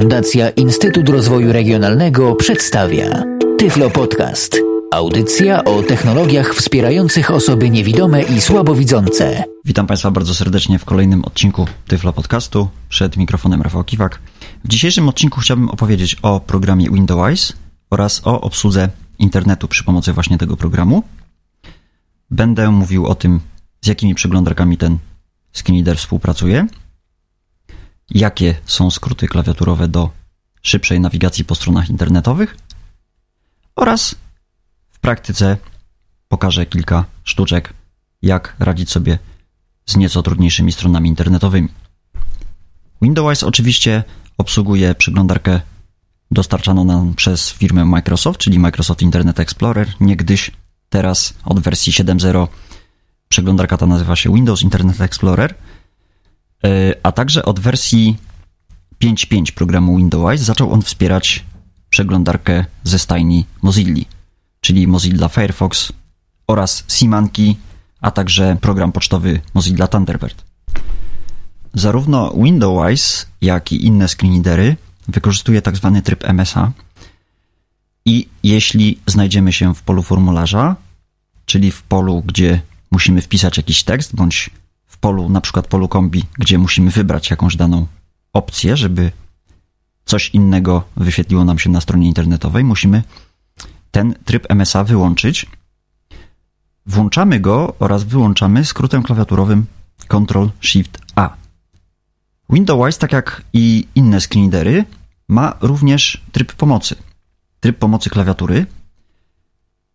Fundacja Instytut Rozwoju Regionalnego przedstawia Tyflo Podcast. Audycja o technologiach wspierających osoby niewidome i słabowidzące. Witam Państwa bardzo serdecznie w kolejnym odcinku Tyflo Podcastu. Przed mikrofonem Rafał Kiwak. W dzisiejszym odcinku chciałbym opowiedzieć o programie Windows oraz o obsłudze internetu przy pomocy właśnie tego programu. Będę mówił o tym, z jakimi przeglądarkami ten screenreader współpracuje, jakie są skróty klawiaturowe do szybszej nawigacji po stronach internetowych oraz w praktyce pokażę kilka sztuczek, jak radzić sobie z nieco trudniejszymi stronami internetowymi. Windows oczywiście obsługuje przeglądarkę dostarczaną nam przez firmę Microsoft, czyli Microsoft Internet Explorer. Niegdyś, teraz od wersji 7.0 przeglądarka ta nazywa się Windows Internet Explorer, a także od wersji 5.5 programu Windows zaczął on wspierać przeglądarkę ze stajni Mozilla, czyli Mozilla Firefox oraz Simanki, a także program pocztowy Mozilla Thunderbird. Zarówno Windows, jak i inne screenreadery wykorzystuje tak zwany tryb MSA i jeśli znajdziemy się w polu formularza, czyli w polu, gdzie musimy wpisać jakiś tekst, bądź polu, na przykład polu kombi, gdzie musimy wybrać jakąś daną opcję, żeby coś innego wyświetliło nam się na stronie internetowej, musimy ten tryb MSA wyłączyć. Włączamy go oraz wyłączamy skrótem klawiaturowym Ctrl Shift A. Windows, tak jak i inne screenreadery, ma również tryb pomocy. Tryb pomocy klawiatury,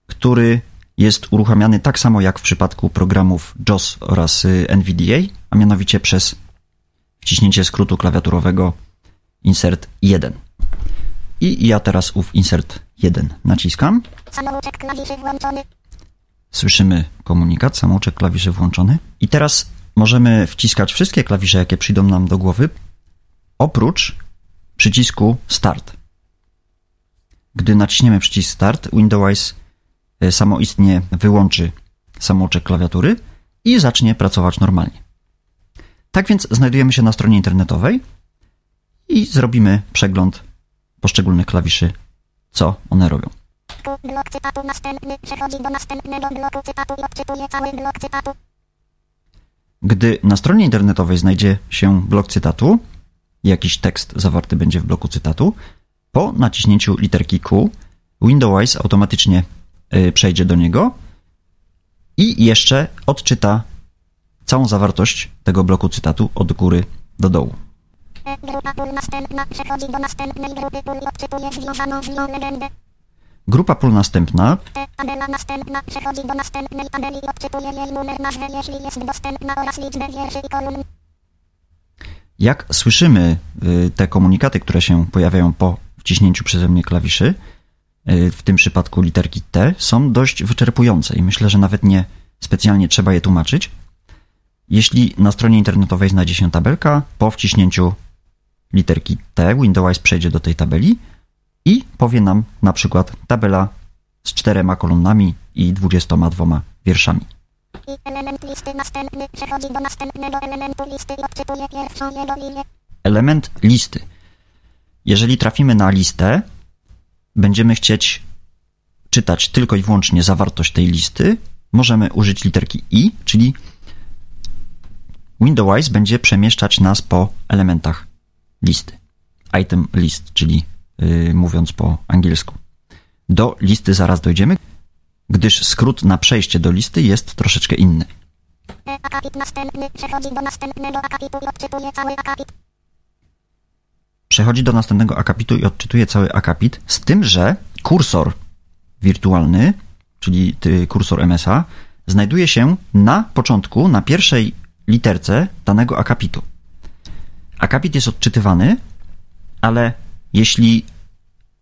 który jest uruchamiany tak samo jak w przypadku programów JOS oraz y, NVDA, a mianowicie przez wciśnięcie skrótu klawiaturowego Insert 1. I ja teraz ów Insert 1 naciskam. Samouczek klawiszy włączony. Słyszymy komunikat, samouczek klawiszy włączony. I teraz możemy wciskać wszystkie klawisze, jakie przyjdą nam do głowy, oprócz przycisku Start. Gdy naciśniemy przycisk Start, Windows samoistnie wyłączy samouczek klawiatury i zacznie pracować normalnie. Tak więc znajdujemy się na stronie internetowej i zrobimy przegląd poszczególnych klawiszy, co one robią. Blok cytatu następny przechodzi do następnego bloku cytatu i odczytuje cały blok cytatu. Gdy na stronie internetowej znajdzie się blok cytatu, jakiś tekst zawarty będzie w bloku cytatu, po naciśnięciu literki Q Windows automatycznie przejdzie do niego i jeszcze odczyta całą zawartość tego bloku cytatu od góry do dołu. E, Grupa pól następna przechodzi do następnej grupy pól i odczytuje związaną z nią legendę. Grupa pól następna E, Tabela następna przechodzi do następnej tabeli i odczytuje jej numer nazwę, jeśli jest dostępna oraz liczbę wierszy i kolumn. Jak słyszymy y, te komunikaty, które się pojawiają po wciśnięciu przeze mnie klawiszy, w tym przypadku literki T, są dość wyczerpujące i myślę, że nawet nie specjalnie trzeba je tłumaczyć. Jeśli na stronie internetowej znajdzie się tabelka, po wciśnięciu literki T Windows przejdzie do tej tabeli i powie nam na przykład tabela z czterema kolumnami i 22 wierszami. I element listy następny przechodzi do następnego elementu listy i odczytuje pierwszą jego linię. element listy. Jeżeli trafimy na listę, będziemy chcieć czytać tylko i wyłącznie zawartość tej listy, możemy użyć literki i, czyli Windows będzie przemieszczać nas po elementach listy. Item list, czyli yy, mówiąc po angielsku. Do listy zaraz dojdziemy, gdyż skrót na przejście do listy jest troszeczkę inny. E, Akapit następny przechodzi do następnego akapitu i odczytuje cały akapit. Przechodzi do następnego akapitu i odczytuje cały akapit, z tym, że kursor wirtualny, czyli kursor MSA, znajduje się na początku, na pierwszej literce danego akapitu. Akapit jest odczytywany, ale jeśli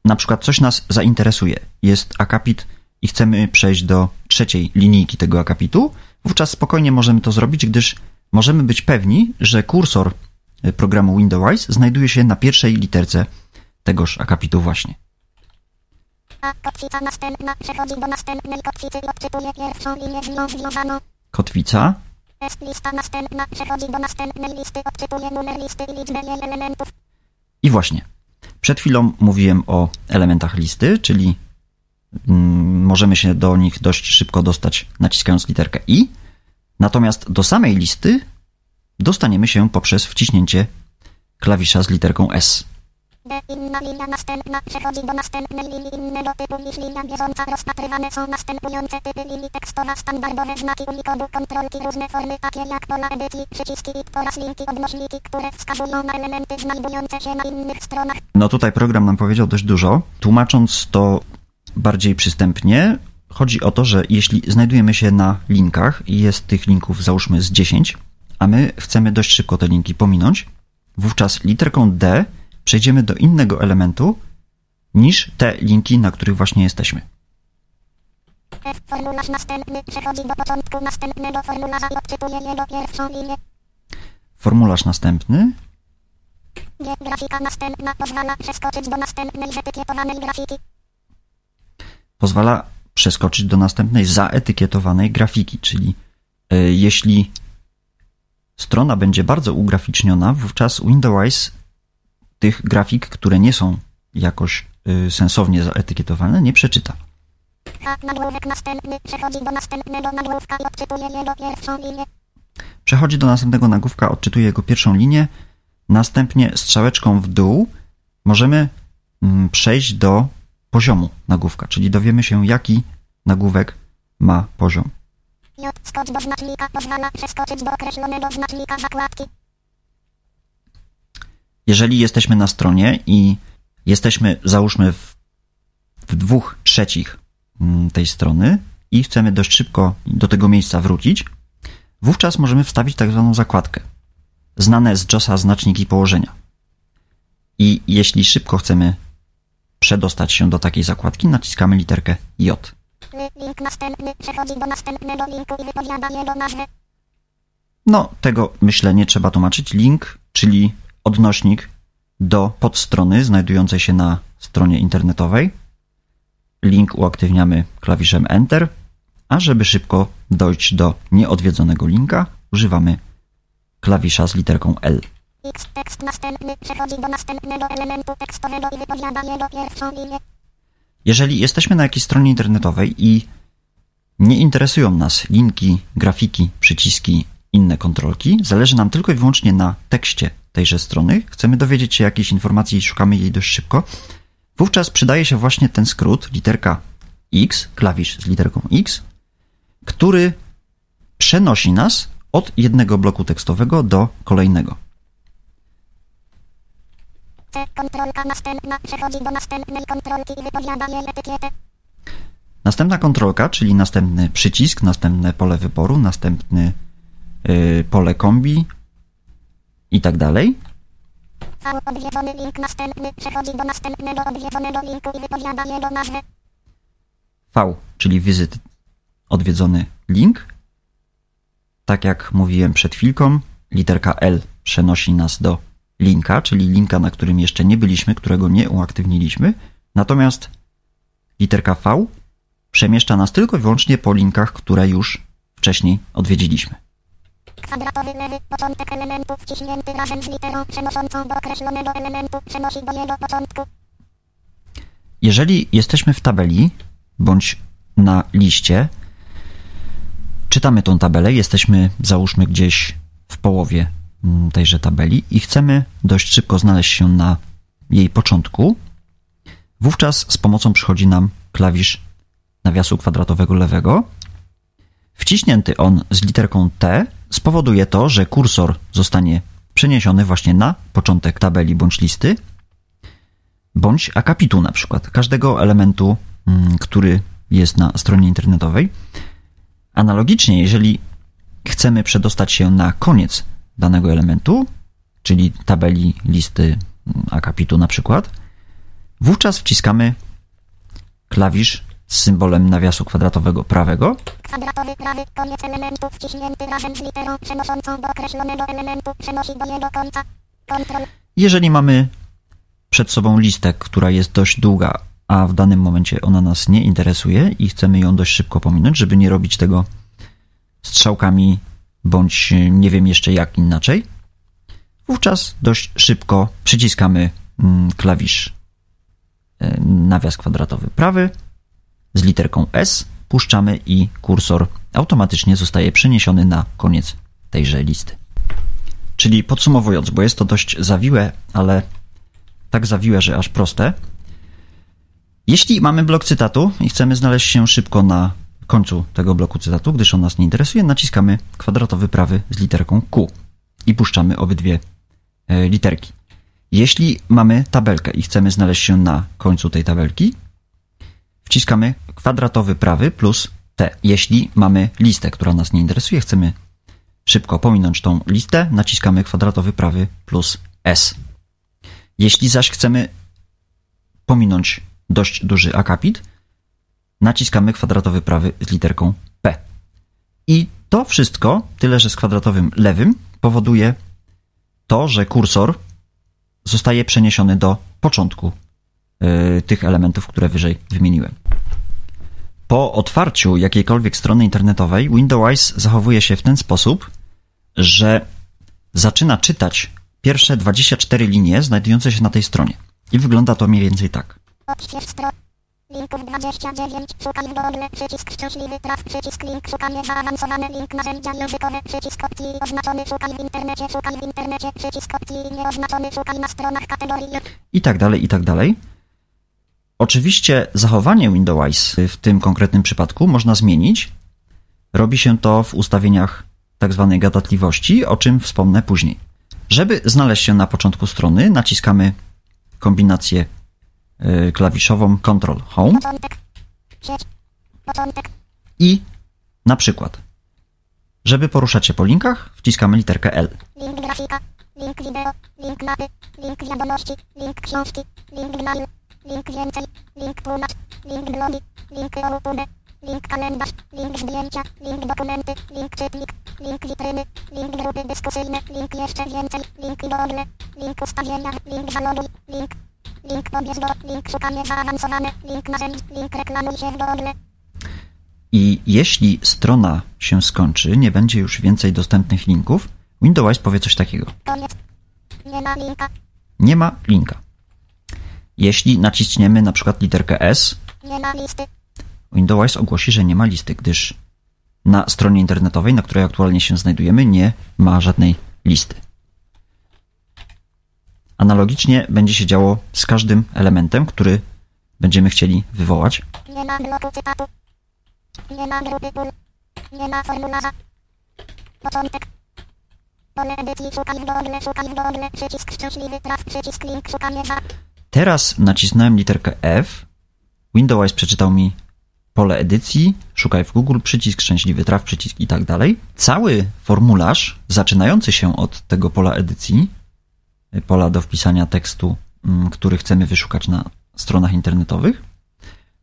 na przykład coś nas zainteresuje, jest akapit i chcemy przejść do trzeciej linijki tego akapitu, wówczas spokojnie możemy to zrobić, gdyż możemy być pewni, że kursor programu Windows znajduje się na pierwszej literce tegoż akapitu właśnie. Kotwica następna przechodzi do następnej kotwicy i odczytuje pierwszą linię z nią związaną. Kotwica Jest lista następna przechodzi do następnej listy, odczytuje numer listy i liczbę jej elementów. i właśnie. Przed chwilą mówiłem o elementach listy, czyli mm, możemy się do nich dość szybko dostać naciskając literkę i. Natomiast do samej listy dostaniemy się poprzez wciśnięcie klawisza z literką S. Inna linia następna przechodzi do następnej linii innego typu niż linia bieżąca. Rozpatrywane są następujące typy linii tekstowa, standardowe znaki Unikodu, kontrolki, różne formy takie jak pola edycji, przyciski oraz linki odnośniki, które wskazują na elementy znajdujące się na innych stronach. No tutaj program nam powiedział dość dużo. Tłumacząc to bardziej przystępnie, chodzi o to, że jeśli znajdujemy się na linkach i jest tych linków załóżmy z 10, a my chcemy dość szybko te linki pominąć, wówczas literką D przejdziemy do innego elementu niż te linki, na których właśnie jesteśmy. Formularz następny przechodzi do początku następnego formularza i odczytuje jego pierwszą linię. Formularz następny. Grafika następna pozwala przeskoczyć do następnej zetykietowanej grafiki. pozwala przeskoczyć do następnej zaetykietowanej grafiki, czyli y, jeśli strona będzie bardzo ugraficzniona, wówczas Windows tych grafik, które nie są jakoś y, sensownie zaetykietowane, nie przeczyta. H. Nagłówek następny przechodzi do następnego nagłówka i odczytuje jego pierwszą linię. Przechodzi do następnego nagłówka, odczytuje jego pierwszą linię, następnie strzałeczką w dół możemy mm, przejść do poziomu nagłówka, czyli dowiemy się, jaki nagłówek ma poziom. J. Skocz do znacznika pozwala przeskoczyć do określonego znacznika zakładki. Jeżeli jesteśmy na stronie i jesteśmy, załóżmy, w, w dwóch trzecich mm, tej strony i chcemy dość szybko do tego miejsca wrócić, wówczas możemy wstawić tak zwaną zakładkę. Znane z JOSa znaczniki położenia. I jeśli szybko chcemy przedostać się do takiej zakładki, naciskamy literkę J. Link następny przechodzi do następnego linku i wypowiada jego nazwę. No, tego myślę nie trzeba tłumaczyć. Link, czyli odnośnik do podstrony znajdującej się na stronie internetowej. Link uaktywniamy klawiszem Enter, a żeby szybko dojść do nieodwiedzonego linka, używamy klawisza z literką L. X. Tekst następny przechodzi do następnego elementu tekstowego i wypowiada jego pierwszą linię. Jeżeli jesteśmy na jakiejś stronie internetowej i nie interesują nas linki, grafiki, przyciski, inne kontrolki, zależy nam tylko i wyłącznie na tekście tejże strony, chcemy dowiedzieć się jakiejś informacji i szukamy jej dość szybko, wówczas przydaje się właśnie ten skrót, literka X, klawisz z literką X, który przenosi nas od jednego bloku tekstowego do kolejnego. C. Kontrolka następna przechodzi do następnej kontrolki i wypowiada jej etykietę. Następna kontrolka, czyli następny przycisk, następne pole wyboru, następny yy, pole kombi i tak dalej. V. Odwiedzony link następny przechodzi do następnego odwiedzonego linku i wypowiada jego nazwę. V, czyli wizyt odwiedzony link. Tak jak mówiłem przed chwilką, literka L przenosi nas do linka, czyli linka, na którym jeszcze nie byliśmy, którego nie uaktywniliśmy. Natomiast literka V przemieszcza nas tylko i wyłącznie po linkach, które już wcześniej odwiedziliśmy. Kwadratowy lewy początek elementu wciśnięty razem z literą przenoszącą do określonego elementu przenosi do jego początku. Jeżeli jesteśmy w tabeli bądź na liście, czytamy tą tabelę, jesteśmy załóżmy gdzieś w połowie tejże tabeli i chcemy dość szybko znaleźć się na jej początku, wówczas z pomocą przychodzi nam klawisz nawiasu kwadratowego lewego. Wciśnięty on z literką T spowoduje to, że kursor zostanie przeniesiony właśnie na początek tabeli bądź listy, bądź akapitu na przykład, każdego elementu, mm, który jest na stronie internetowej. Analogicznie, jeżeli chcemy przedostać się na koniec danego elementu, czyli tabeli, listy, mm, akapitu na przykład, wówczas wciskamy klawisz z symbolem nawiasu kwadratowego prawego Kwadratowy prawy koniec elementu wciśnięty razem z literą przenoszącą do określonego elementu przenosi do jego końca. Kontrol. Jeżeli mamy przed sobą listę, która jest dość długa, a w danym momencie ona nas nie interesuje i chcemy ją dość szybko pominąć, żeby nie robić tego strzałkami bądź nie wiem jeszcze jak inaczej, wówczas dość szybko przyciskamy mm, klawisz e, nawias kwadratowy prawy z literką S, puszczamy i kursor automatycznie zostaje przeniesiony na koniec tejże listy. Czyli podsumowując, bo jest to dość zawiłe, ale tak zawiłe, że aż proste. Jeśli mamy blok cytatu i chcemy znaleźć się szybko na końcu tego bloku cytatu, gdyż on nas nie interesuje, naciskamy kwadratowy prawy z literką Q i puszczamy obydwie e, literki. Jeśli mamy tabelkę i chcemy znaleźć się na końcu tej tabelki, wciskamy kwadratowy prawy plus T. Jeśli mamy listę, która nas nie interesuje, chcemy szybko pominąć tą listę, naciskamy kwadratowy prawy plus S. Jeśli zaś chcemy pominąć dość duży akapit, naciskamy kwadratowy prawy z literką P. I to wszystko, tyle że z kwadratowym lewym, powoduje to, że kursor zostaje przeniesiony do początku yy, tych elementów, które wyżej wymieniłem. Po otwarciu jakiejkolwiek strony internetowej, Windows zachowuje się w ten sposób, że zaczyna czytać pierwsze 24 linie znajdujące się na tej stronie. I wygląda to mniej więcej tak. Linków 29. Szukaj w Google. Przycisk szczęśliwy traf. Przycisk link. Szukanie zaawansowane. Link narzędzia językowe. Przycisk opcji oznaczony. Szukaj w internecie. Szukaj w internecie. Przycisk opcji nieoznaczony. Szukaj na stronach kategorii. I tak dalej, i tak dalej. Oczywiście zachowanie Windows w tym konkretnym przypadku można zmienić. Robi się to w ustawieniach tzw. Tak gadatliwości, o czym wspomnę później. Żeby znaleźć się na początku strony, naciskamy kombinację klawiszową Ctrl Home i na przykład, żeby poruszać się po linkach, wciskamy literkę L. Link grafika. Link wideo. Link mapy. Link wiadomości. Link książki. Link mail. Link więcej. Link tłumacz. Link blogi. Link YouTube. Link kalendarz. Link zdjęcia. Link dokumenty. Link czytnik. Link witryny. Link grupy dyskusyjne. Link jeszcze więcej. Link Google. Link ustawienia. Link zaloguj. Link. Link pobierz do. Link szukanie zaawansowane. Link narzędzi. Link reklamuj się w Google. I jeśli strona się skończy, nie będzie już więcej dostępnych linków, Windows powie coś takiego. Koniec. Nie ma linka. Nie ma linka. Jeśli naciśniemy na przykład literkę S, Nie ma listy. Windows ogłosi, że nie ma listy, gdyż na stronie internetowej, na której aktualnie się znajdujemy, nie ma żadnej listy. Analogicznie będzie się działo z każdym elementem, który będziemy chcieli wywołać. Nie ma bloku cytatu. Nie ma grupy pól. Nie ma formularza. Początek. Pole edycji szukaj w Google, szukaj w Google, przycisk szczęśliwy traf, przycisk link, szukanie za. Teraz nacisnąłem literkę F. Windows przeczytał mi pole edycji, szukaj w Google, przycisk szczęśliwy traf, przycisk i tak dalej. Cały formularz zaczynający się od tego pola edycji, pola do wpisania tekstu, mm, który chcemy wyszukać na stronach internetowych,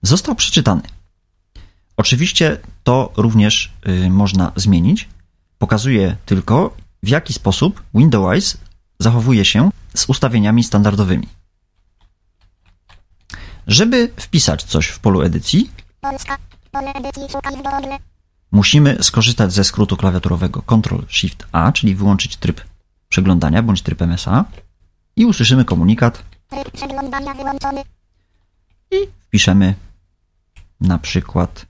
został przeczytany. Oczywiście to również y, można zmienić. Pokazuje tylko, w jaki sposób Windows zachowuje się z ustawieniami standardowymi. Żeby wpisać coś w polu edycji, Polska. Pole musimy skorzystać ze skrótu klawiaturowego Ctrl-Shift-A, czyli wyłączyć tryb przeglądania bądź tryb MSA i usłyszymy komunikat Tryb przeglądania wyłączony. i wpiszemy na przykład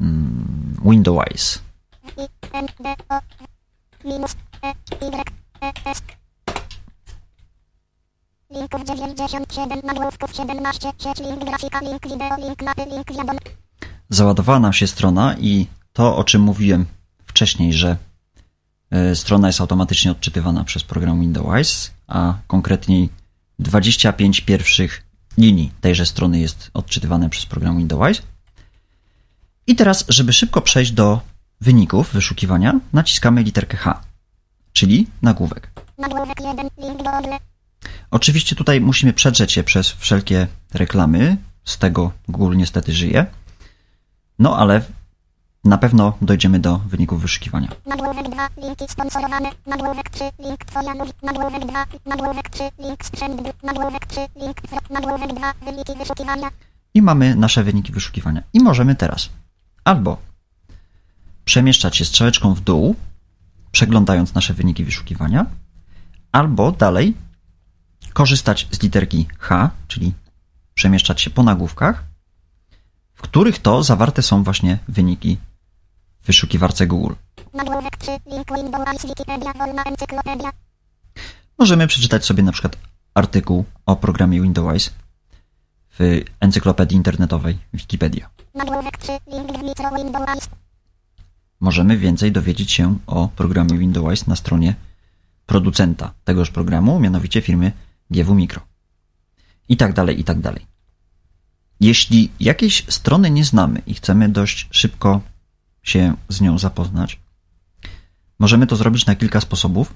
mm, Windows. E Y E Linków 97 nagłówków 17 sieć link grafika link wideo link mapy link wiadom Załadowała nam się strona i to, o czym mówiłem wcześniej, że strona jest automatycznie odczytywana przez program Windows, a konkretniej 25 pierwszych linii tejże strony jest odczytywane przez program Windows. I teraz, żeby szybko przejść do wyników wyszukiwania, naciskamy literkę H, czyli nagłówek. nagłówek 1 link Google Oczywiście tutaj musimy przedrzeć się przez wszelkie reklamy, z tego Google niestety żyje. No ale na pewno dojdziemy do wyników wyszukiwania. Nagłówek 2, linki sponsorowane. Nagłówek 3, link twoja mówi. Nagłówek 2, nagłówek 3, link sprzęt. Nagłówek 3, link Nagłówek 2, wyniki wyszukiwania. I mamy nasze wyniki wyszukiwania. I możemy teraz albo przemieszczać się strzałeczką w dół, przeglądając nasze wyniki wyszukiwania, albo dalej korzystać z literki H, czyli przemieszczać się po nagłówkach, w których to zawarte są właśnie wyniki wyszukiwarce Google. Nagłówek 3. Link Windows Wikipedia. Wolna encyklopedia. Możemy przeczytać sobie na przykład artykuł o programie Windows w encyklopedii internetowej Wikipedia. Nagłówek 3. Link Nitro Windows. Możemy więcej dowiedzieć się o programie Windows na stronie producenta tegoż programu, mianowicie firmy GW Micro. I tak dalej, i tak dalej. Jeśli jakiejś strony nie znamy i chcemy dość szybko się z nią zapoznać, możemy to zrobić na kilka sposobów.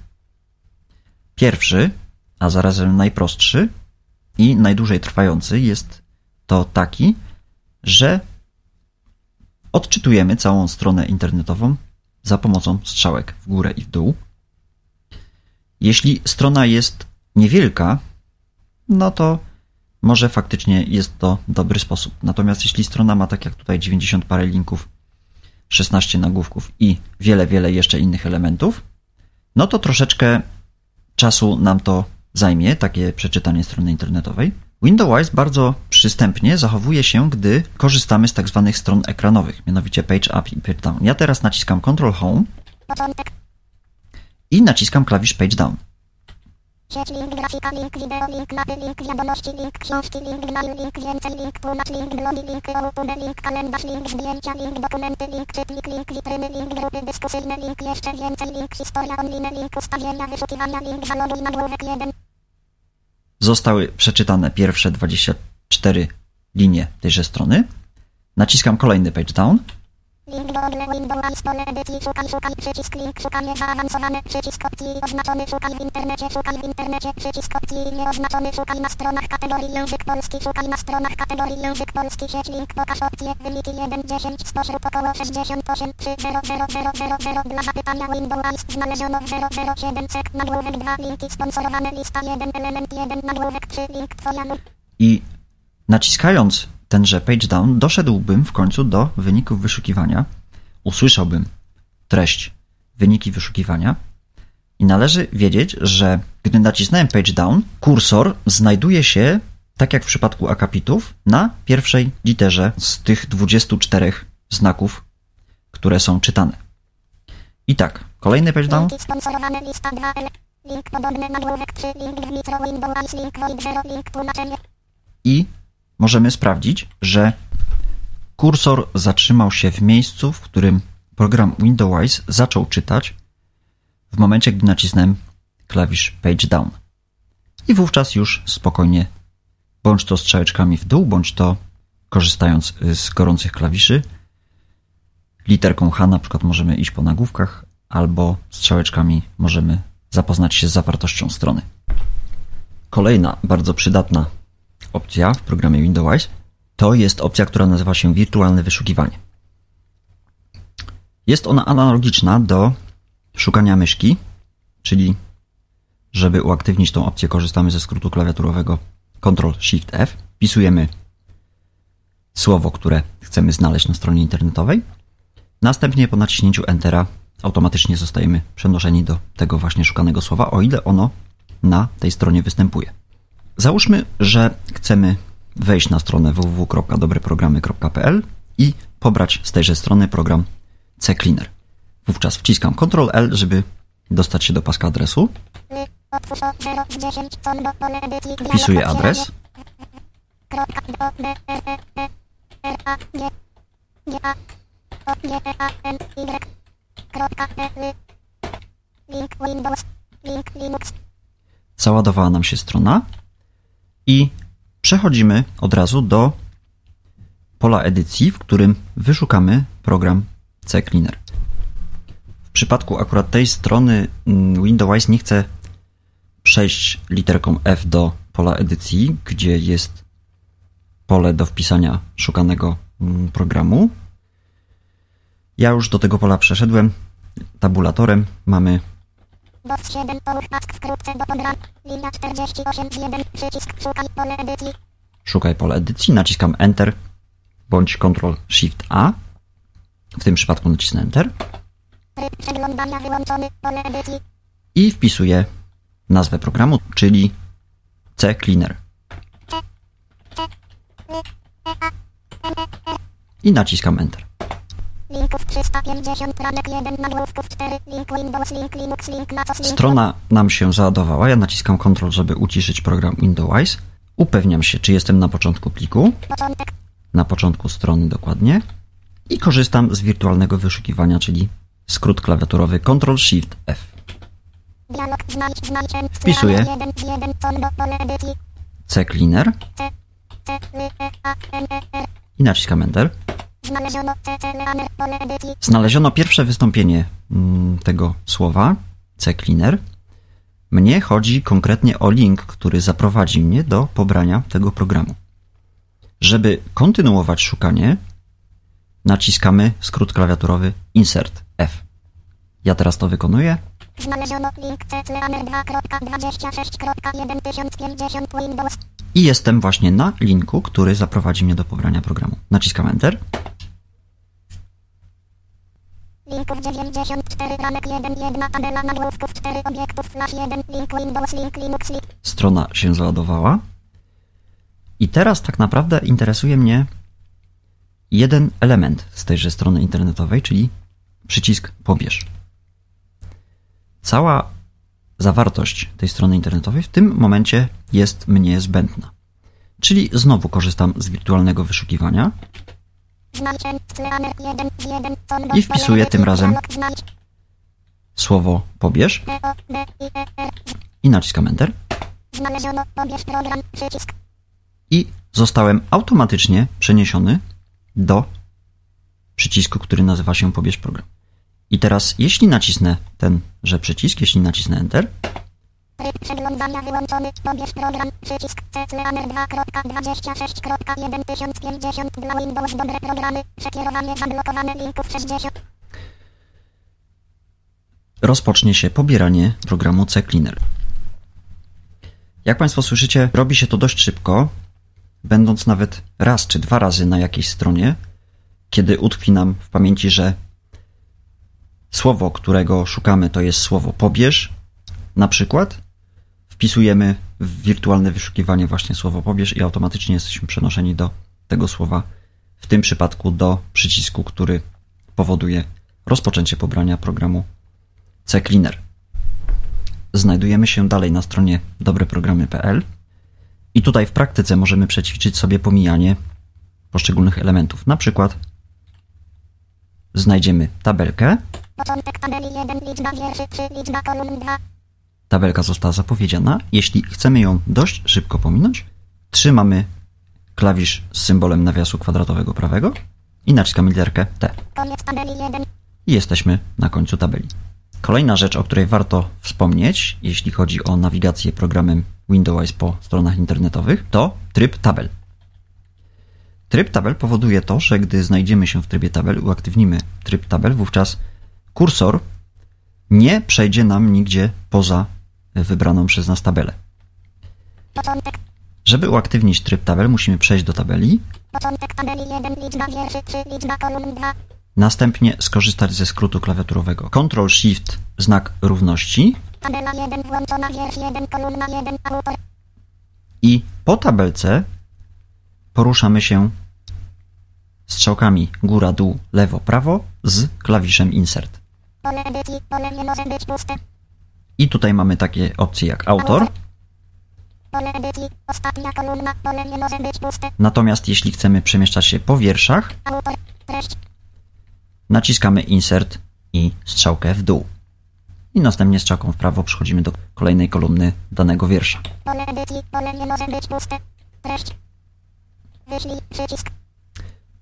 Pierwszy, a zarazem najprostszy i najdłużej trwający jest to taki, że odczytujemy całą stronę internetową za pomocą strzałek w górę i w dół. Jeśli strona jest niewielka, no to może faktycznie jest to dobry sposób. Natomiast jeśli strona ma tak jak tutaj 90 parę linków, 16 nagłówków i wiele, wiele jeszcze innych elementów, no to troszeczkę czasu nam to zajmie, takie przeczytanie strony internetowej. Windows bardzo przystępnie zachowuje się, gdy korzystamy z tak zwanych stron ekranowych, mianowicie Page Up i Page Down. Ja teraz naciskam Ctrl Home i naciskam klawisz Page Down. Sieć link grafika, link wideo, link mapy, link wiadomości, link książki, link gmail, link więcej, link tłumacz, link blogi, link YouTube, link kalendarz, link zdjęcia, link dokumenty, link czytnik, link witryny, link grupy dyskusyjne, link jeszcze więcej, link historia online, link ustawienia wyszukiwania, link zaloguj nagłówek 1. Zostały przeczytane pierwsze 24 linie tejże strony. Naciskam kolejny Page Down Link Google Windows pole edycji. Szukaj szukaj przycisk link. Szukanie zaawansowane przycisk opcji oznaczony. Szukaj w internecie. Szukaj w internecie. Przycisk opcji nieoznaczony. Szukaj na stronach kategorii język polski. Szukaj na stronach kategorii język polski. Sieć link. Pokaż opcje wyniki 1 10 spośród około 68 3 0 0 0 0 0 dla zapytania Windows znaleziono 0 0 7 sek. Nagłówek 2 linki sponsorowane. Lista 1 element 1 nagłówek 3 link twoja. I naciskając tenże page down doszedłbym w końcu do wyników wyszukiwania, usłyszałbym treść wyniki wyszukiwania i należy wiedzieć, że gdy nacisnąłem page down, kursor znajduje się, tak jak w przypadku akapitów, na pierwszej literze z tych 24 znaków, które są czytane. I tak, kolejny page down. linki sponsorowane lista 2 ele link podobny nagłówek 3 link w Nitro Windows link VoIP 0 link tłumaczenie i możemy sprawdzić, że kursor zatrzymał się w miejscu, w którym program Windows zaczął czytać w momencie, gdy nacisnąłem klawisz Page Down. I wówczas już spokojnie, bądź to strzałeczkami w dół, bądź to korzystając z gorących klawiszy, literką H na przykład możemy iść po nagłówkach, albo strzałeczkami możemy zapoznać się z zawartością strony. Kolejna bardzo przydatna opcja w programie Windows to jest opcja, która nazywa się wirtualne wyszukiwanie. Jest ona analogiczna do szukania myszki, czyli żeby uaktywnić tą opcję korzystamy ze skrótu klawiaturowego Ctrl-Shift-F. Wpisujemy słowo, które chcemy znaleźć na stronie internetowej. Następnie po naciśnięciu Entera automatycznie zostajemy przenoszeni do tego właśnie szukanego słowa, o ile ono na tej stronie występuje. Załóżmy, że chcemy wejść na stronę www.dobreprogramy.pl i pobrać z tejże strony program CCleaner. Wówczas wciskam Ctrl L, żeby dostać się do paska adresu. Ly, otwórz o 0 z 10 con do pole edycji Wpisuję adres. Załadowała nam się strona i przechodzimy od razu do pola edycji, w którym wyszukamy program CCleaner. W przypadku akurat tej strony mm, Windows nie chce przejść literką F do pola edycji, gdzie jest pole do wpisania szukanego mm, programu. Ja już do tego pola przeszedłem tabulatorem. Mamy DOS 7, połóż task wkrótce do program, linia 48 z 1, przycisk szukaj pole edycji, szukaj pole edycji, naciskam Enter bądź Ctrl Shift A. W tym przypadku nacisnę Enter tryb przeglądania wyłączony, pole edycji, i wpisuję nazwę programu, czyli C cleaner. I naciskam Enter. Linków 350 ranek 1 nagłówków 4 link Windows link Linux link na coś link Strona nam się załadowała. Ja naciskam Ctrl, żeby uciszyć program Windows. Upewniam się, czy jestem na początku pliku, początek na początku strony dokładnie. I korzystam z wirtualnego wyszukiwania, czyli skrót klawiaturowy Ctrl Shift F. dialog znajdź znajdź Wpisuję. 1 z 1 combo pole edycji C cleaner C C L E E i naciskam Enter. Znaleziono edycji Znaleziono pierwsze wystąpienie mm, tego słowa, C-Cleaner. Mnie chodzi konkretnie o link, który zaprowadzi mnie do pobrania tego programu. Żeby kontynuować szukanie, naciskamy skrót klawiaturowy Insert F. Ja teraz to wykonuję. znaleziono link C Leaner 2.26.1050 Windows I jestem właśnie na linku, który zaprowadzi mnie do pobrania programu. Naciskam Enter. Linków 94 ranek 1 jedna tabela nagłówków 4 obiektów flash 1 link Windows link Linux link Strona się załadowała. I teraz tak naprawdę interesuje mnie jeden element z tejże strony internetowej, czyli przycisk pobierz. Cała zawartość tej strony internetowej w tym momencie jest mnie zbędna. Czyli znowu korzystam z wirtualnego wyszukiwania I wpisuję tym razem słowo pobierz I E i naciskam Enter. i zostałem automatycznie przeniesiony do przycisku, który nazywa się Pobierz program. I teraz, jeśli nacisnę tenże przycisk, jeśli nacisnę Enter, Tryb przeglądania wyłączony. Pobierz program. Przycisk C Leaner 2.26.1050 dla Windows. Dobre programy. Przekierowanie zablokowane linków 60. rozpocznie się pobieranie programu CCleaner. Jak Państwo słyszycie, robi się to dość szybko, będąc nawet raz czy dwa razy na jakiejś stronie, kiedy utkwi nam w pamięci, że słowo, którego szukamy, to jest słowo pobierz, na przykład, wpisujemy w wirtualne wyszukiwanie właśnie słowo pobierz i automatycznie jesteśmy przenoszeni do tego słowa, w tym przypadku do przycisku, który powoduje rozpoczęcie pobrania programu CCleaner. Znajdujemy się dalej na stronie dobreprogramy.pl i tutaj w praktyce możemy przećwiczyć sobie pomijanie poszczególnych elementów. Na przykład znajdziemy tabelkę. Początek tabeli 1. Liczba wierszy 3. Liczba kolumn 2. Tabelka została zapowiedziana. Jeśli chcemy ją dość szybko pominąć, trzymamy klawisz z symbolem nawiasu kwadratowego prawego i naciskamy literkę T. Koniec tabeli 1. i jesteśmy na końcu tabeli. Kolejna rzecz, o której warto wspomnieć, jeśli chodzi o nawigację programem Windows po stronach internetowych, to tryb tabel. Tryb tabel powoduje to, że gdy znajdziemy się w trybie tabel, uaktywnimy tryb tabel, wówczas kursor nie przejdzie nam nigdzie poza wybraną przez nas tabelę. Żeby uaktywnić tryb tabel, musimy przejść do tabeli, Początek tabeli 1. Liczba wierszy 3. Liczba kolumn 2. następnie skorzystać ze skrótu klawiaturowego Ctrl Shift znak równości Tabela 1. Włączona wiersz 1. Kolumna 1. Autor. i po tabelce poruszamy się strzałkami góra, dół, lewo, prawo z klawiszem Insert. I tutaj mamy takie opcje jak autor, natomiast jeśli chcemy przemieszczać się po wierszach, naciskamy Insert i strzałkę w dół. I następnie strzałką w prawo przechodzimy do kolejnej kolumny danego wiersza.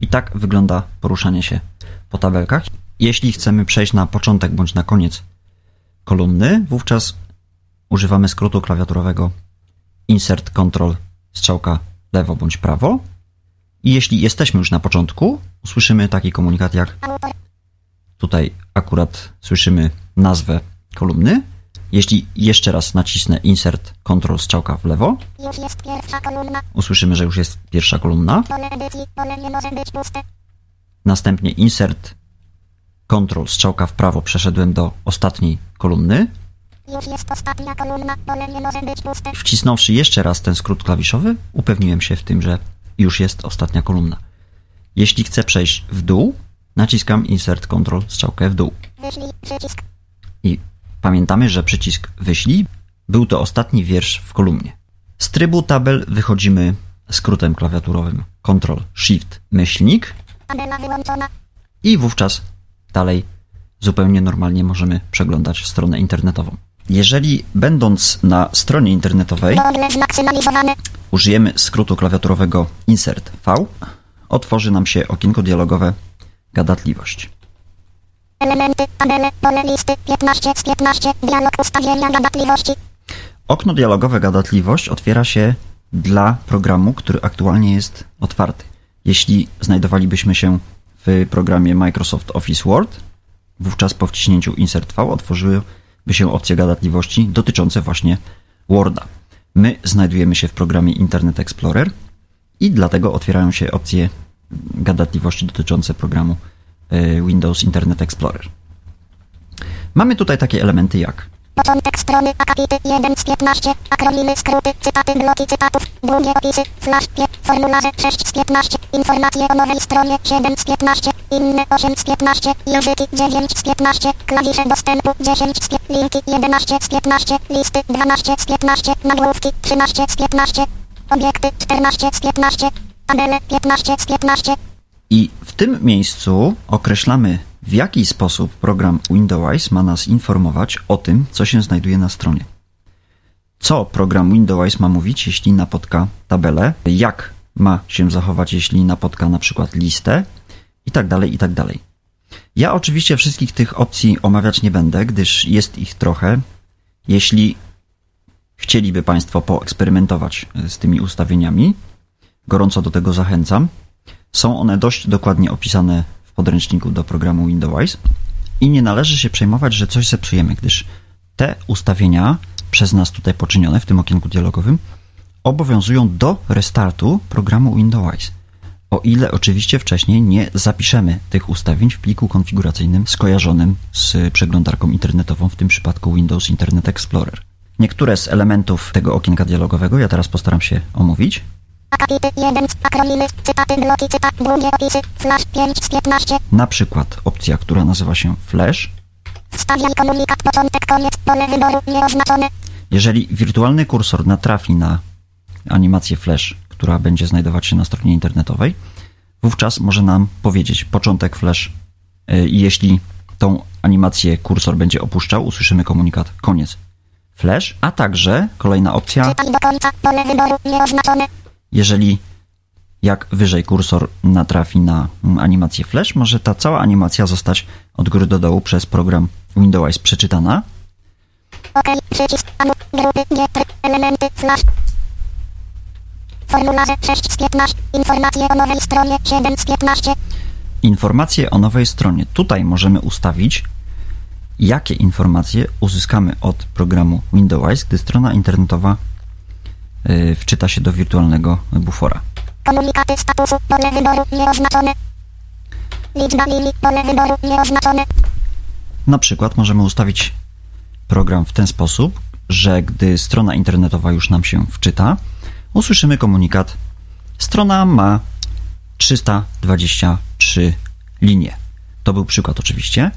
I tak wygląda poruszanie się po tabelkach. Jeśli chcemy przejść na początek bądź na koniec kolumny, wówczas używamy skrótu klawiaturowego Insert Ctrl strzałka lewo bądź prawo. I jeśli jesteśmy już na początku, usłyszymy taki komunikat jak tutaj akurat słyszymy nazwę kolumny. Jeśli jeszcze raz nacisnę Insert Ctrl strzałka w lewo, usłyszymy, że już jest pierwsza kolumna. Następnie insert, Ctrl, strzałka w prawo, przeszedłem do ostatniej kolumny. Już jest ostatnia kolumna. Wcisnąwszy jeszcze raz ten skrót klawiszowy, upewniłem się w tym, że już jest ostatnia kolumna. Jeśli chcę przejść w dół, naciskam Insert Control strzałkę w dół. Wyślij. I pamiętamy, że przycisk wyślij był to ostatni wiersz w kolumnie. Z trybu tabel wychodzimy skrótem klawiaturowym Ctrl Shift myślnik i wówczas dalej zupełnie normalnie możemy przeglądać stronę internetową. Jeżeli będąc na stronie internetowej użyjemy skrótu klawiaturowego Insert V, otworzy nam się okienko dialogowe Gadatliwość. Elementy, tabele, pole listy, 15 z 15, dialog ustawienia gadatliwości. Okno dialogowe Gadatliwość otwiera się dla programu, który aktualnie jest otwarty. Jeśli znajdowalibyśmy się w programie Microsoft Office Word, wówczas po wciśnięciu Insert V otworzyłyby się opcje gadatliwości dotyczące właśnie Worda. My znajdujemy się w programie Internet Explorer i dlatego otwierają się opcje gadatliwości dotyczące programu e, Windows Internet Explorer. Mamy tutaj takie elementy jak Początek strony, akapity 1 z 15, akronimy, skróty, cytaty, bloki cytatów, długie opisy, flash, pie, formularze 6 z 15, informacje o nowej stronie 7 z 15, inne 8 z 15, języki 9 z 15, klawisze dostępu 10 z 15, linki 11 z 15, listy 12 z 15, nagłówki 13 z 15, obiekty 14 z 15, tabele 15 z 15, I w tym miejscu określamy, w jaki sposób program Windows ma nas informować o tym, co się znajduje na stronie. Co program Windows ma mówić, jeśli napotka tabelę, jak ma się zachować, jeśli napotka na przykład listę i tak dalej, i tak dalej. Ja oczywiście wszystkich tych opcji omawiać nie będę, gdyż jest ich trochę. Jeśli chcieliby Państwo poeksperymentować z tymi ustawieniami, gorąco do tego zachęcam. Są one dość dokładnie opisane podręczniku do programu Windows i nie należy się przejmować, że coś zepsujemy, gdyż te ustawienia przez nas tutaj poczynione w tym okienku dialogowym obowiązują do restartu programu Windows. O ile oczywiście wcześniej nie zapiszemy tych ustawień w pliku konfiguracyjnym skojarzonym z przeglądarką internetową, w tym przypadku Windows Internet Explorer. Niektóre z elementów tego okienka dialogowego ja teraz postaram się omówić. Akapity 1 z akronimy, cytaty, bloki cytat, długie opisy, flash 5 z 15, Na przykład opcja, która nazywa się Flash. wstawiaj komunikat, początek, koniec, pole wyboru nieoznaczone, Jeżeli wirtualny kursor natrafi na animację Flash, która będzie znajdować się na stronie internetowej, wówczas może nam powiedzieć początek Flash. I jeśli tą animację kursor będzie opuszczał, usłyszymy komunikat koniec. Flash, a także kolejna opcja, czytaj do końca, pole wyboru nieoznaczone, jeżeli jak wyżej kursor natrafi na mm, animację Flash, może ta cała animacja zostać od góry do dołu przez program Windows przeczytana, OK, przycisk, grupy, getry, elementy, flash. Formularze 6 z 15, informacje o nowej stronie 7 z 15, informacje o nowej stronie. Tutaj możemy ustawić, jakie informacje uzyskamy od programu Windows, gdy strona internetowa wczyta się do wirtualnego bufora. komunikaty statusu, pole wyboru nieoznaczone. Liczba linii, pole wyboru nieoznaczone. Na przykład możemy ustawić program w ten sposób, że gdy strona internetowa już nam się wczyta, usłyszymy komunikat: Strona ma 323 linie. To był przykład oczywiście.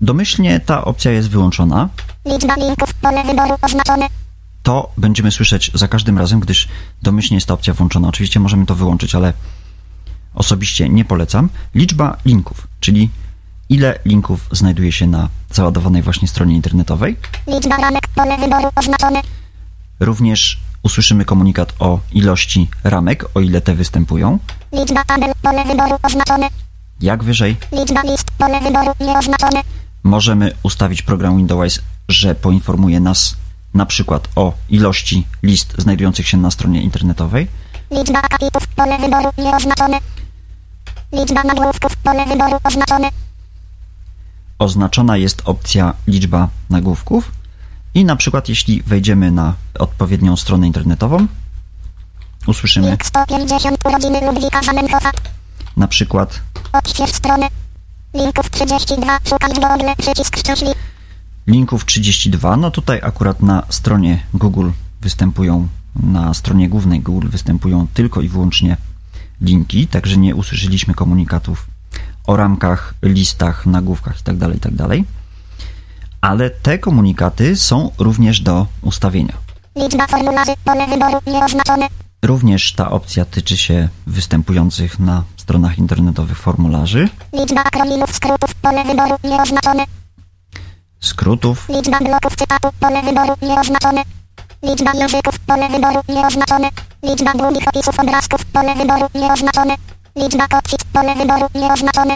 Domyślnie ta opcja jest wyłączona. Liczba linków, pole wyboru oznaczone. To będziemy słyszeć za każdym razem, gdyż domyślnie jest ta opcja włączona. Oczywiście możemy to wyłączyć, ale osobiście nie polecam. Liczba linków, czyli ile linków znajduje się na załadowanej właśnie stronie internetowej. Liczba ramek, pole wyboru oznaczone. Również usłyszymy komunikat o ilości ramek, o ile te występują. Liczba tabel, pole wyboru oznaczone. Jak wyżej Liczba list, pole wyboru nieoznaczone. możemy ustawić program Windows, że poinformuje nas na przykład o ilości list znajdujących się na stronie internetowej. Liczba akapitów, pole wyboru nieoznaczone. Liczba nagłówków, pole wyboru oznaczone. Oznaczona jest opcja liczba nagłówków i na przykład jeśli wejdziemy na odpowiednią stronę internetową, usłyszymy Link 150 urodziny Ludwika Zamenhofa. na przykład Odśwież stronę. Linków 32, szukaj w Google, przycisk szczęśliwy. Linków 32. No tutaj akurat na stronie Google występują, na stronie głównej Google występują tylko i wyłącznie linki, także nie usłyszeliśmy komunikatów o ramkach, listach, nagłówkach itd., itd. Ale te komunikaty są również do ustawienia. Liczba formularzy, pole wyboru nieoznaczone. Również ta opcja tyczy się występujących na stronach internetowych formularzy, Liczba akronimów, skrótów, pole wyboru nieoznaczone. Skrótów, Liczba bloków cytatu, pole wyboru nieoznaczone. Liczba języków, pole wyboru nieoznaczone. Liczba długich opisów obrazków, pole wyboru nieoznaczone. Liczba kotwic, pole wyboru nieoznaczone.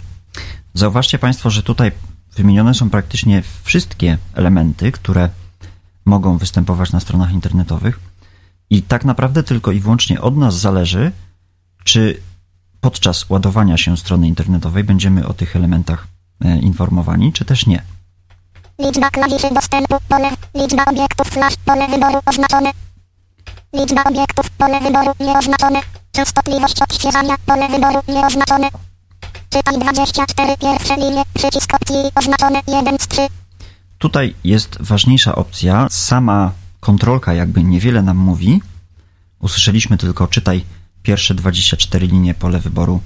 Zauważcie Państwo, że tutaj wymienione są praktycznie wszystkie elementy, które mogą występować na stronach internetowych i tak naprawdę tylko i wyłącznie od nas zależy, czy podczas ładowania się strony internetowej będziemy o tych elementach e, informowani, czy też nie. Liczba klawiszy dostępu, pole. Liczba obiektów flash, pole wyboru oznaczone. Liczba obiektów, pole wyboru nieoznaczone. Częstotliwość odświeżania, pole wyboru nieoznaczone. Czytaj 24 pierwsze linie, przycisk opcji oznaczone 1 z 3. Tutaj jest ważniejsza opcja. Sama kontrolka jakby niewiele nam mówi. Usłyszeliśmy tylko czytaj pierwsze 24 linie pole wyboru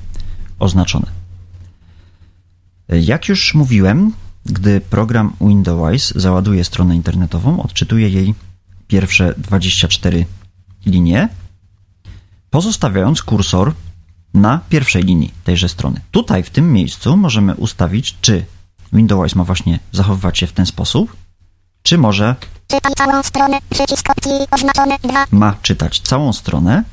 oznaczone. Jak już mówiłem, gdy program Windows załaduje stronę internetową, odczytuje jej pierwsze 24 linie, pozostawiając kursor na pierwszej linii tejże strony. Tutaj w tym miejscu możemy ustawić, czy Windows ma właśnie zachowywać się w ten sposób, czy może Czytaj całą stronę, przycisk opcji oznaczone 2. ma czytać całą stronę,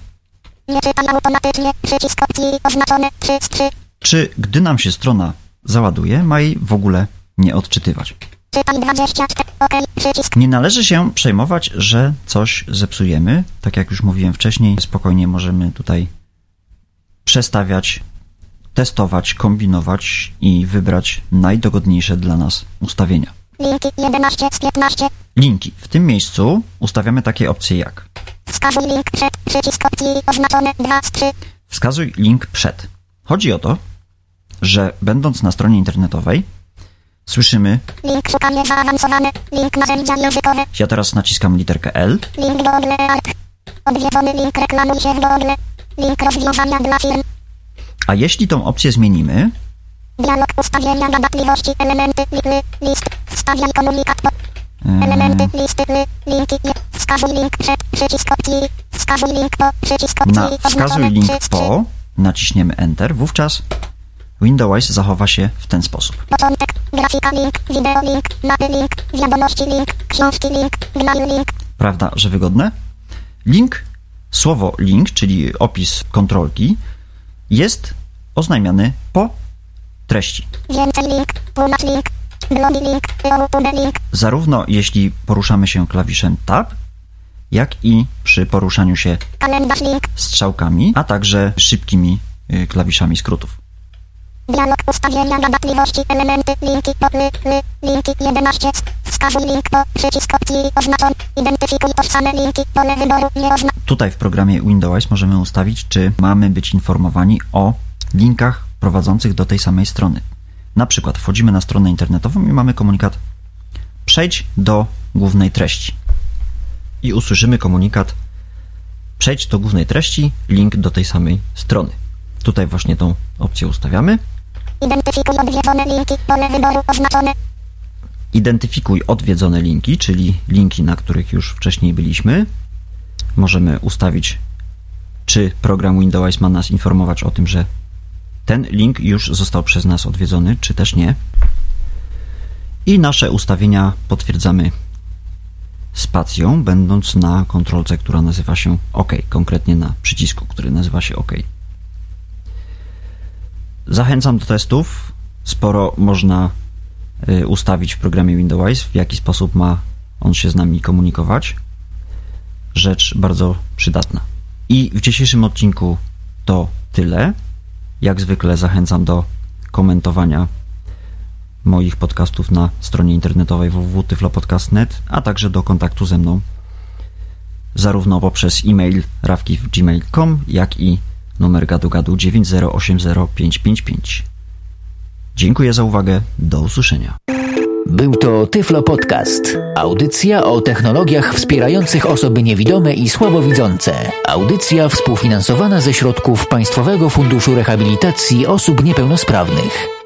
Nie czytaj automatycznie, przycisk opcji oznaczone 3 z 3. czy gdy nam się strona załaduje, ma jej w ogóle nie odczytywać. Czytaj 24, OK, przycisk. Nie należy się przejmować, że coś zepsujemy. Tak jak już mówiłem wcześniej, spokojnie możemy tutaj przestawiać, testować, kombinować i wybrać najdogodniejsze dla nas ustawienia. Linki 11 z 15. Linki. W tym miejscu ustawiamy takie opcje jak Wskazuj link przed, przycisk opcji oznaczone 2 z 3. wskazuj link przed. Chodzi o to, że będąc na stronie internetowej, słyszymy, Link szukanie zaawansowane. Link narzędzia językowe. ja teraz naciskam literkę L, Link Google. Odwiedzony link reklamuj się w Google. Link rozwiązania dla firm. a jeśli tą opcję zmienimy, Dialog ustawienia gadatliwości elementy li, list. Wstawiaj komunikat po. Eee. Elementy listy li, linki. Wskazuj link przed przycisk opcji. Wskazuj link po przycisk opcji. na wskazuj link 3 z 3. po, naciśniemy Enter, wówczas Windows zachowa się w ten sposób. Grafika link, wideo link, mapy link, wiadomości link, książki link, link. Prawda, że wygodne? Link, słowo link, czyli opis kontrolki, jest oznajmiany po treści. Więcej link, tłumacz link, blogi link, link. Zarówno jeśli poruszamy się klawiszem Tab, jak i przy poruszaniu się strzałkami, a także szybkimi y, klawiszami skrótów. Dialog ustawienia gadatliwości elementy linki po ly, ly, linki 11. Wskazuj link po przycisk opcji oznaczony. Identyfikuj tożsame linki, pole wyboru nie ozna. Tutaj w programie Windows możemy ustawić, czy mamy być informowani o linkach prowadzących do tej samej strony. Na przykład wchodzimy na stronę internetową i mamy komunikat przejdź do głównej treści. I usłyszymy komunikat przejdź do głównej treści, link do tej samej strony. Tutaj właśnie tą opcję ustawiamy. Identyfikuj odwiedzone linki, pole wyboru oznaczone. Identyfikuj odwiedzone linki, czyli linki, na których już wcześniej byliśmy. Możemy ustawić, czy program Windows ma nas informować o tym, że ten link już został przez nas odwiedzony, czy też nie. I nasze ustawienia potwierdzamy spacją, będąc na kontrolce, która nazywa się OK, konkretnie na przycisku, który nazywa się OK. Zachęcam do testów. Sporo można y, ustawić w programie Windows, w jaki sposób ma on się z nami komunikować. Rzecz bardzo przydatna. I w dzisiejszym odcinku to tyle. Jak zwykle zachęcam do komentowania moich podcastów na stronie internetowej www.tyflopodcast.net, a także do kontaktu ze mną zarówno poprzez e-mail rawki.gmail.com, jak i numer gadu gadu 9080555. Dziękuję za uwagę. Do usłyszenia. Był to Tyflo Podcast. Audycja o technologiach wspierających osoby niewidome i słabowidzące. Audycja współfinansowana ze środków Państwowego Funduszu Rehabilitacji Osób Niepełnosprawnych.